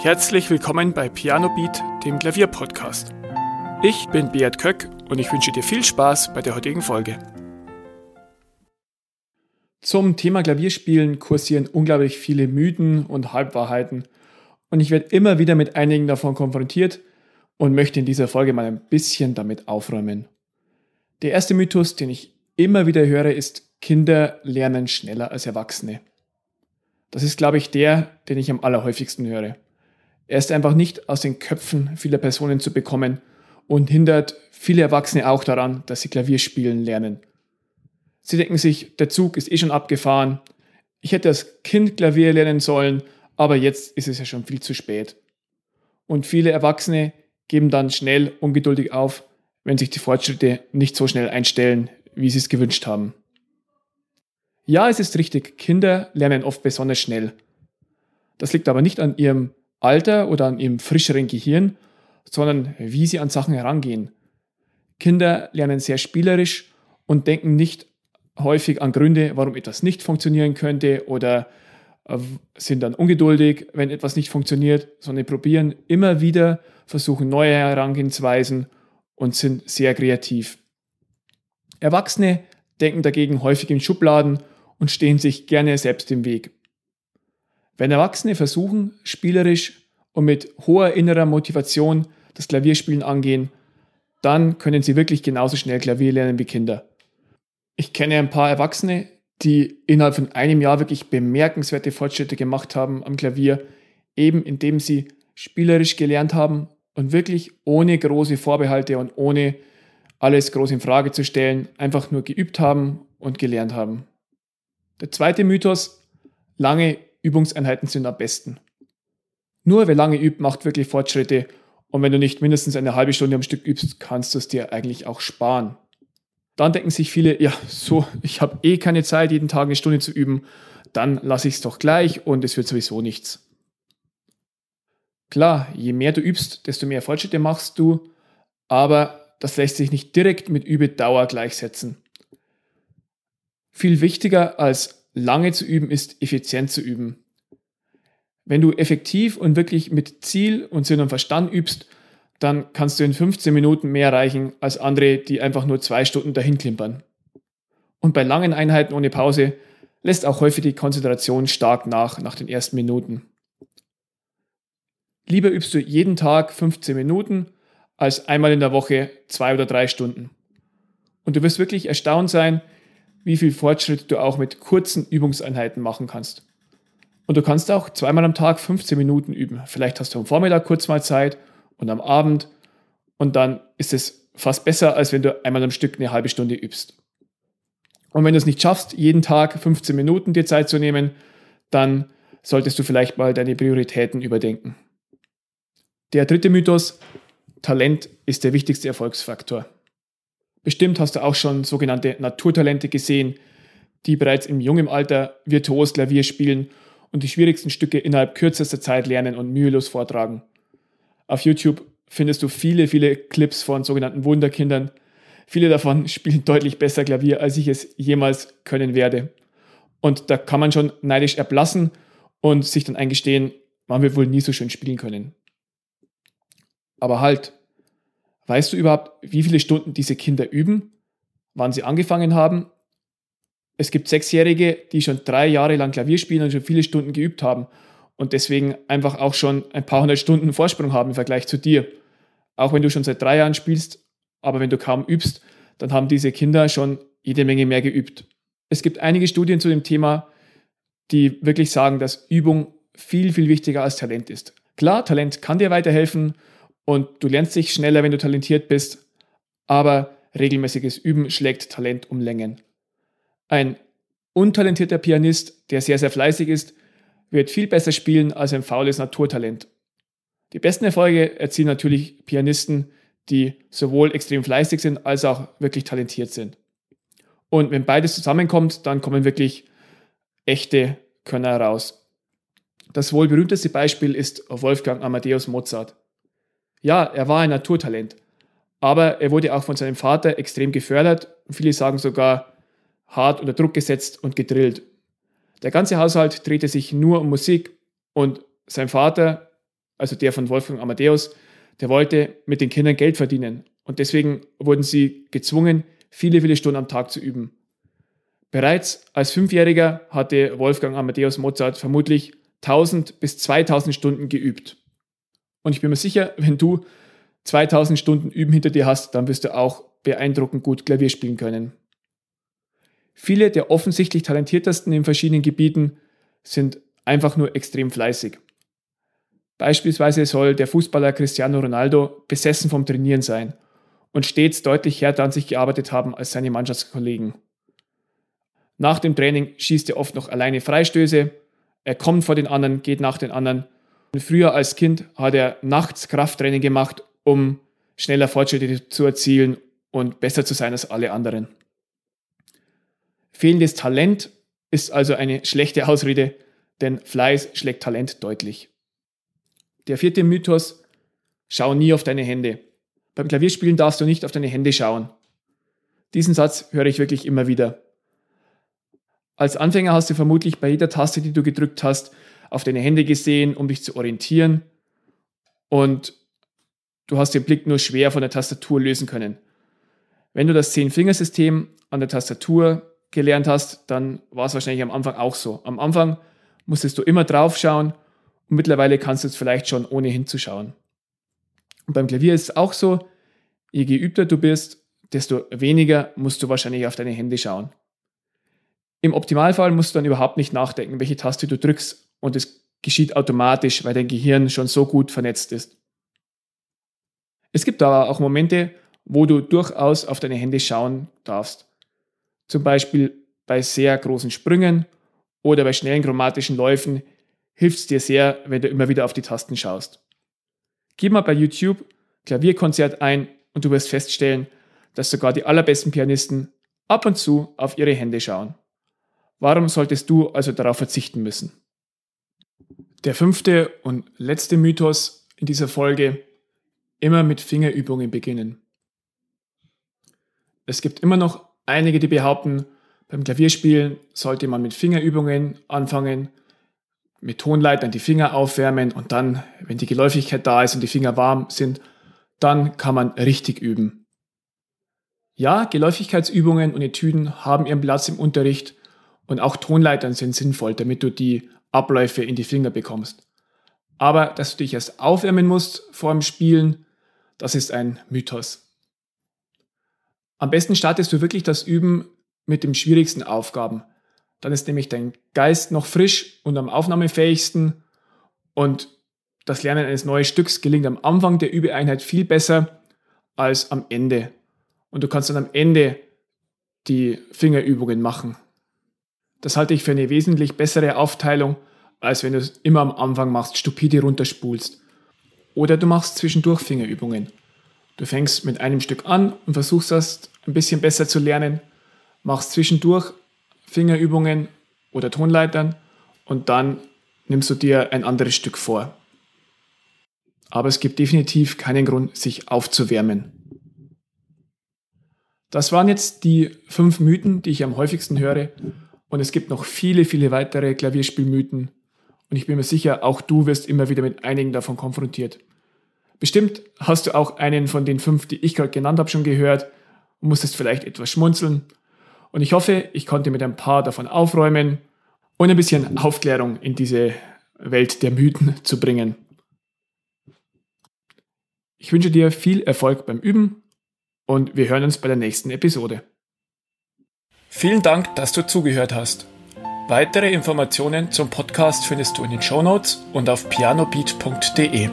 Herzlich willkommen bei Piano Beat, dem Klavierpodcast. Ich bin Beat Köck und ich wünsche dir viel Spaß bei der heutigen Folge. Zum Thema Klavierspielen kursieren unglaublich viele Mythen und Halbwahrheiten und ich werde immer wieder mit einigen davon konfrontiert und möchte in dieser Folge mal ein bisschen damit aufräumen. Der erste Mythos, den ich immer wieder höre, ist, Kinder lernen schneller als Erwachsene. Das ist, glaube ich, der, den ich am allerhäufigsten höre. Er ist einfach nicht aus den Köpfen vieler Personen zu bekommen und hindert viele Erwachsene auch daran, dass sie Klavier spielen lernen. Sie denken sich, der Zug ist eh schon abgefahren, ich hätte als Kind Klavier lernen sollen, aber jetzt ist es ja schon viel zu spät. Und viele Erwachsene geben dann schnell ungeduldig auf, wenn sich die Fortschritte nicht so schnell einstellen, wie sie es gewünscht haben. Ja, es ist richtig, Kinder lernen oft besonders schnell. Das liegt aber nicht an ihrem Alter oder an ihrem frischeren Gehirn, sondern wie sie an Sachen herangehen. Kinder lernen sehr spielerisch und denken nicht häufig an Gründe, warum etwas nicht funktionieren könnte oder äh, sind dann ungeduldig, wenn etwas nicht funktioniert, sondern probieren immer wieder, versuchen neue Herangehensweisen und sind sehr kreativ. Erwachsene denken dagegen häufig in Schubladen und stehen sich gerne selbst im Weg. Wenn Erwachsene versuchen, spielerisch und mit hoher innerer Motivation das Klavierspielen angehen, dann können sie wirklich genauso schnell Klavier lernen wie Kinder. Ich kenne ein paar Erwachsene, die innerhalb von einem Jahr wirklich bemerkenswerte Fortschritte gemacht haben am Klavier, eben indem sie spielerisch gelernt haben und wirklich ohne große Vorbehalte und ohne alles groß in Frage zu stellen, einfach nur geübt haben und gelernt haben. Der zweite Mythos, lange Übungseinheiten sind am besten. Nur wer lange übt, macht wirklich Fortschritte und wenn du nicht mindestens eine halbe Stunde am Stück übst, kannst du es dir eigentlich auch sparen. Dann denken sich viele, ja, so, ich habe eh keine Zeit, jeden Tag eine Stunde zu üben, dann lasse ich es doch gleich und es wird sowieso nichts. Klar, je mehr du übst, desto mehr Fortschritte machst du, aber das lässt sich nicht direkt mit Übedauer gleichsetzen. Viel wichtiger als lange zu üben ist, effizient zu üben. Wenn du effektiv und wirklich mit Ziel und Sinn und Verstand übst, dann kannst du in 15 Minuten mehr erreichen als andere, die einfach nur zwei Stunden dahin klimpern. Und bei langen Einheiten ohne Pause lässt auch häufig die Konzentration stark nach nach den ersten Minuten. Lieber übst du jeden Tag 15 Minuten als einmal in der Woche zwei oder drei Stunden. Und du wirst wirklich erstaunt sein, wie viel Fortschritt du auch mit kurzen Übungseinheiten machen kannst. Und du kannst auch zweimal am Tag 15 Minuten üben. Vielleicht hast du am Vormittag kurz mal Zeit und am Abend. Und dann ist es fast besser, als wenn du einmal am Stück eine halbe Stunde übst. Und wenn du es nicht schaffst, jeden Tag 15 Minuten dir Zeit zu nehmen, dann solltest du vielleicht mal deine Prioritäten überdenken. Der dritte Mythos, Talent ist der wichtigste Erfolgsfaktor. Bestimmt hast du auch schon sogenannte Naturtalente gesehen, die bereits im jungen Alter virtuos Klavier spielen und die schwierigsten Stücke innerhalb kürzester Zeit lernen und mühelos vortragen. Auf YouTube findest du viele, viele Clips von sogenannten Wunderkindern. Viele davon spielen deutlich besser Klavier, als ich es jemals können werde. Und da kann man schon neidisch erblassen und sich dann eingestehen, man wird wohl nie so schön spielen können. Aber halt, Weißt du überhaupt, wie viele Stunden diese Kinder üben? Wann sie angefangen haben? Es gibt Sechsjährige, die schon drei Jahre lang Klavier spielen und schon viele Stunden geübt haben und deswegen einfach auch schon ein paar hundert Stunden Vorsprung haben im Vergleich zu dir. Auch wenn du schon seit drei Jahren spielst, aber wenn du kaum übst, dann haben diese Kinder schon jede Menge mehr geübt. Es gibt einige Studien zu dem Thema, die wirklich sagen, dass Übung viel, viel wichtiger als Talent ist. Klar, Talent kann dir weiterhelfen und du lernst dich schneller, wenn du talentiert bist, aber regelmäßiges Üben schlägt Talent um Längen. Ein untalentierter Pianist, der sehr, sehr fleißig ist, wird viel besser spielen als ein faules Naturtalent. Die besten Erfolge erzielen natürlich Pianisten, die sowohl extrem fleißig sind als auch wirklich talentiert sind. Und wenn beides zusammenkommt, dann kommen wirklich echte Könner heraus. Das wohl berühmteste Beispiel ist Wolfgang Amadeus Mozart. Ja, er war ein Naturtalent, aber er wurde auch von seinem Vater extrem gefördert und viele sagen sogar hart unter Druck gesetzt und gedrillt. Der ganze Haushalt drehte sich nur um Musik und sein Vater also der von Wolfgang Amadeus, der wollte mit den Kindern Geld verdienen. Und deswegen wurden sie gezwungen, viele, viele Stunden am Tag zu üben. Bereits als Fünfjähriger hatte Wolfgang Amadeus Mozart vermutlich 1000 bis 2000 Stunden geübt. Und ich bin mir sicher, wenn du 2000 Stunden Üben hinter dir hast, dann wirst du auch beeindruckend gut Klavier spielen können. Viele der offensichtlich talentiertesten in verschiedenen Gebieten sind einfach nur extrem fleißig. Beispielsweise soll der Fußballer Cristiano Ronaldo besessen vom Trainieren sein und stets deutlich härter an sich gearbeitet haben als seine Mannschaftskollegen. Nach dem Training schießt er oft noch alleine Freistöße, er kommt vor den anderen, geht nach den anderen. Früher als Kind hat er nachts Krafttraining gemacht, um schneller Fortschritte zu erzielen und besser zu sein als alle anderen. Fehlendes Talent ist also eine schlechte Ausrede, denn Fleiß schlägt Talent deutlich. Der vierte Mythos, schau nie auf deine Hände. Beim Klavierspielen darfst du nicht auf deine Hände schauen. Diesen Satz höre ich wirklich immer wieder. Als Anfänger hast du vermutlich bei jeder Taste, die du gedrückt hast, auf deine Hände gesehen, um dich zu orientieren. Und du hast den Blick nur schwer von der Tastatur lösen können. Wenn du das Zehn-Fingersystem an der Tastatur gelernt hast, dann war es wahrscheinlich am Anfang auch so. Am Anfang musstest du immer drauf schauen und mittlerweile kannst du es vielleicht schon ohne hinzuschauen. Und beim Klavier ist es auch so, je geübter du bist, desto weniger musst du wahrscheinlich auf deine Hände schauen. Im Optimalfall musst du dann überhaupt nicht nachdenken, welche Taste du drückst und es geschieht automatisch, weil dein Gehirn schon so gut vernetzt ist. Es gibt aber auch Momente, wo du durchaus auf deine Hände schauen darfst. Zum Beispiel bei sehr großen Sprüngen oder bei schnellen chromatischen Läufen hilft es dir sehr, wenn du immer wieder auf die Tasten schaust. Gib mal bei YouTube Klavierkonzert ein und du wirst feststellen, dass sogar die allerbesten Pianisten ab und zu auf ihre Hände schauen. Warum solltest du also darauf verzichten müssen? Der fünfte und letzte Mythos in dieser Folge, immer mit Fingerübungen beginnen. Es gibt immer noch einige, die behaupten, beim Klavierspielen sollte man mit Fingerübungen anfangen, mit Tonleitern die Finger aufwärmen und dann, wenn die Geläufigkeit da ist und die Finger warm sind, dann kann man richtig üben. Ja, Geläufigkeitsübungen und Etüden haben ihren Platz im Unterricht und auch Tonleitern sind sinnvoll, damit du die Abläufe in die Finger bekommst. Aber dass du dich erst aufwärmen musst vor dem Spielen, das ist ein Mythos. Am besten startest du wirklich das Üben mit den schwierigsten Aufgaben. Dann ist nämlich dein Geist noch frisch und am aufnahmefähigsten und das Lernen eines neuen Stücks gelingt am Anfang der Übeeinheit viel besser als am Ende. Und du kannst dann am Ende die Fingerübungen machen. Das halte ich für eine wesentlich bessere Aufteilung, als wenn du es immer am Anfang machst, stupide runterspulst. Oder du machst zwischendurch Fingerübungen. Du fängst mit einem Stück an und versuchst das ein bisschen besser zu lernen, machst zwischendurch Fingerübungen oder Tonleitern und dann nimmst du dir ein anderes Stück vor. Aber es gibt definitiv keinen Grund, sich aufzuwärmen. Das waren jetzt die fünf Mythen, die ich am häufigsten höre. Und es gibt noch viele, viele weitere Klavierspielmythen. Und ich bin mir sicher, auch du wirst immer wieder mit einigen davon konfrontiert. Bestimmt hast du auch einen von den fünf, die ich gerade genannt habe, schon gehört und musstest vielleicht etwas schmunzeln. Und ich hoffe, ich konnte mit ein paar davon aufräumen und ein bisschen Aufklärung in diese Welt der Mythen zu bringen. Ich wünsche dir viel Erfolg beim Üben und wir hören uns bei der nächsten Episode. Vielen Dank, dass du zugehört hast. Weitere Informationen zum Podcast findest du in den Show Notes und auf pianobeat.de.